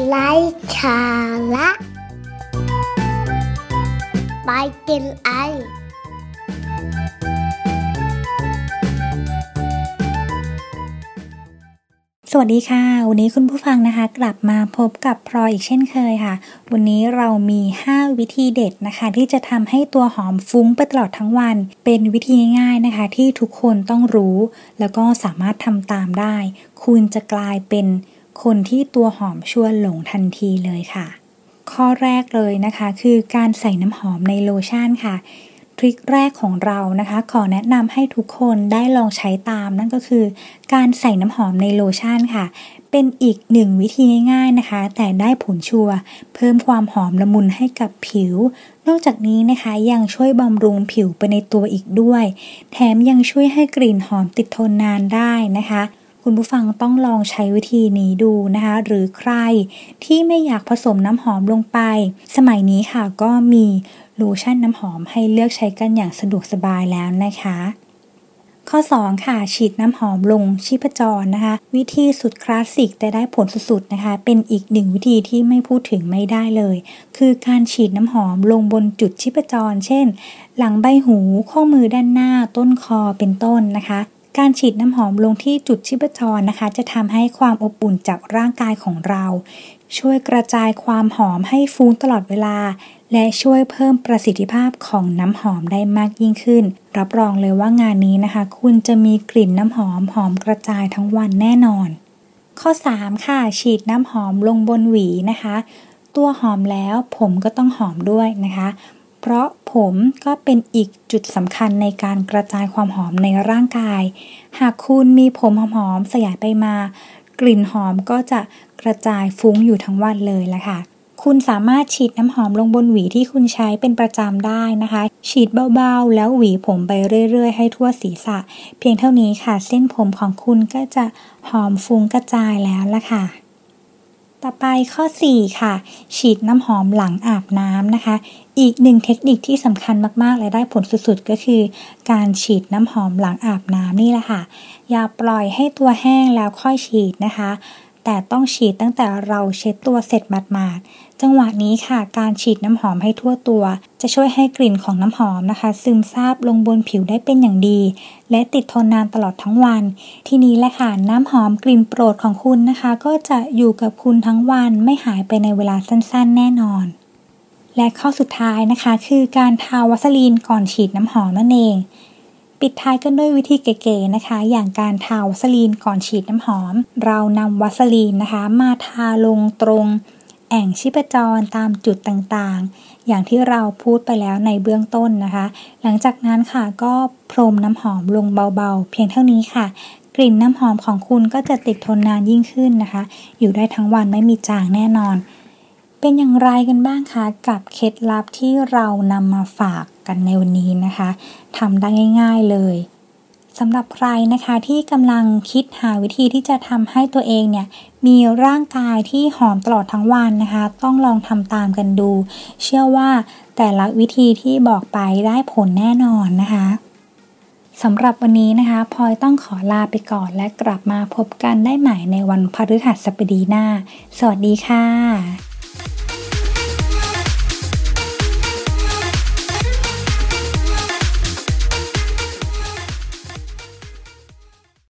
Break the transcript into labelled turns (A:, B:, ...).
A: ไร้สาระไปกินไอ
B: สวัสดีค่ะ วันนี้คุณผู้ฟังนะคะ กลับมาพบกับพลอยอีกเช่นเคยค่ะ วันนี้เรามี 5 วิธีเด็ดนะคะ ที่จะทำให้ตัวหอมฟุ้งไปตลอดทั้งวัน เป็นวิธีง่ายๆนะคะ ที่ทุกคนต้องรู้ แล้วก็สามารถทำตามได้ คุณจะกลายเป็น คนที่ตัวหอมชวนหลงทันทีเลยค่ะ ข้อแรกเลยนะคะคือการใส่น้ำหอมในโลชั่นค่ะทริคแรกของเรานะคะ ขอแนะนำให้ทุกคนได้ลองใช้ตาม นั่นก็คือ การใส่น้ำหอมในโลชั่นค่ะ เป็นอีกหนึ่งวิธีง่ายๆนะคะ แต่ได้ผลชัวร์เพิ่มความหอมละมุนให้กับผิว นอกจากนี้นะคะยังช่วยบำรุงผิวไปในตัวอีกด้วย แถมยังช่วยให้กลิ่นหอมติดทนนานได้นะคะ คุณผู้ฟังต้องลองใช้วิธีนี้ดูนะคะ หรือใครที่ไม่อยากผสมน้ำหอมลงไป สมัยนี้ค่ะก็มีโลชั่นน้ำหอมให้เลือกใช้กันอย่างสะดวกสบายแล้วนะคะ ข้อ 2 ค่ะ ฉีดน้ำหอมลงชีพจรนะคะ วิธีสุดคลาสสิกแต่ได้ผลสุดๆนะคะ เป็นอีกหนึ่งวิธีที่ไม่พูดถึงไม่ได้เลย คือการฉีดน้ำหอมลงบนจุดชีพจร เช่น หลังใบหูข้อมือด้านหน้าต้นคอเป็นต้นนะคะ การฉีดน้ำหอมลงที่จุดชีพจรนะคะ จะทำให้ความอบอุ่นจากร่างกายของเรา ช่วยกระจายความหอมให้ฟุ้งตลอดเวลา และช่วยเพิ่มประสิทธิภาพของน้ำหอมได้มากยิ่งขึ้น รับรองเลยว่างานนี้นะคะ คุณจะมีกลิ่นน้ำหอมหอมกระจายทั้งวันแน่นอน ข้อ 3 ค่ะ ฉีดน้ำหอมลงบนหวีนะคะ ตัวหอมแล้วผมก็ต้องหอมด้วยนะคะ เพราะผมก็เป็นอีกจุดสำคัญในการกระจายความหอมในร่างกาย หากคุณมีผมหอมๆสยายไปมา กลิ่นหอมก็จะกระจายฟุ้งอยู่ทั้งวันเลยละค่ะ คุณสามารถฉีดน้ำหอมลงบนหวีที่คุณใช้เป็นประจำได้นะคะ ฉีดเบาๆ แล้วหวีผมไปเรื่อยๆ ให้ทั่วศีรษะ เพียงเท่านี้ค่ะ เส้นผมของคุณก็จะหอมฟุ้งกระจายแล้วละค่ะ ต่อไปข้อ 4 ค่ะ ฉีดน้ำหอมหลังอาบน้ำนะคะ อีกหนึ่งเทคนิคที่สำคัญมากๆ และได้ผลสุดๆ ก็คือ การฉีดน้ำหอมหลังอาบน้ำนี่แหละค่ะ อย่าปล่อยให้ตัวแห้งแล้วค่อยฉีดนะคะ แต่ต้องฉีดตั้งแต่เราเช็ดตัวเสร็จหมาดๆจังหวะนี้ค่ะ การฉีดน้ำหอมให้ทั่วตัว จะช่วยให้กลิ่นของน้ำหอมนะคะ ซึมซาบลงบนผิวได้เป็นอย่างดี และติดทนนานตลอดทั้งวัน ทีนี้แหละค่ะ น้ำหอมกลิ่นโปรดของคุณนะคะ ก็จะอยู่กับคุณทั้งวันไม่หายไปในเวลาสั้นๆ แน่นอน และข้อสุดท้ายนะคะ คือการทาวัสลีนก่อนฉีดน้ำหอมนั่นเอง ปิดท้ายกันด้วยวิธีเก๋ๆนะคะ อย่างการทาวัสลีนก่อนฉีดน้ำหอม เรานำวัสลีนนะคะ มาทาลงตรง แอ่งชีพจรตามจุดต่างๆ อย่างที่เราพูดไปแล้วในเบื้องต้นนะคะ หลังจากนั้นค่ะก็พรมน้ำหอมลงเบาๆ เพียงเท่านี้ค่ะ กลิ่นน้ำหอมของคุณก็จะติดทนนานยิ่งขึ้นนะคะ อยู่ได้ทั้งวันไม่มีจางแน่นอน เป็นอย่างไรกันบ้างคะกับเคล็ดลับที่เรานำมาฝากกันในวันนี้นะคะทำได้ง่าย ๆเลยสำหรับใครนะคะที่กำลังคิดหาวิธีที่จะทำให้ตัวเองเนี่ยมีร่างกายที่หอมตลอดทั้งวันนะคะ ต้องลองทำตามกันดู เชื่อว่าแต่ละวิธีที่บอกไปได้ผลแน่นอนนะคะสำหรับวันนี้นะคะพลอยต้องขอลาไปก่อนและกลับมาพบกันได้ใหม่ในวันพฤหัสบดีหน้า สวัสดีค่ะ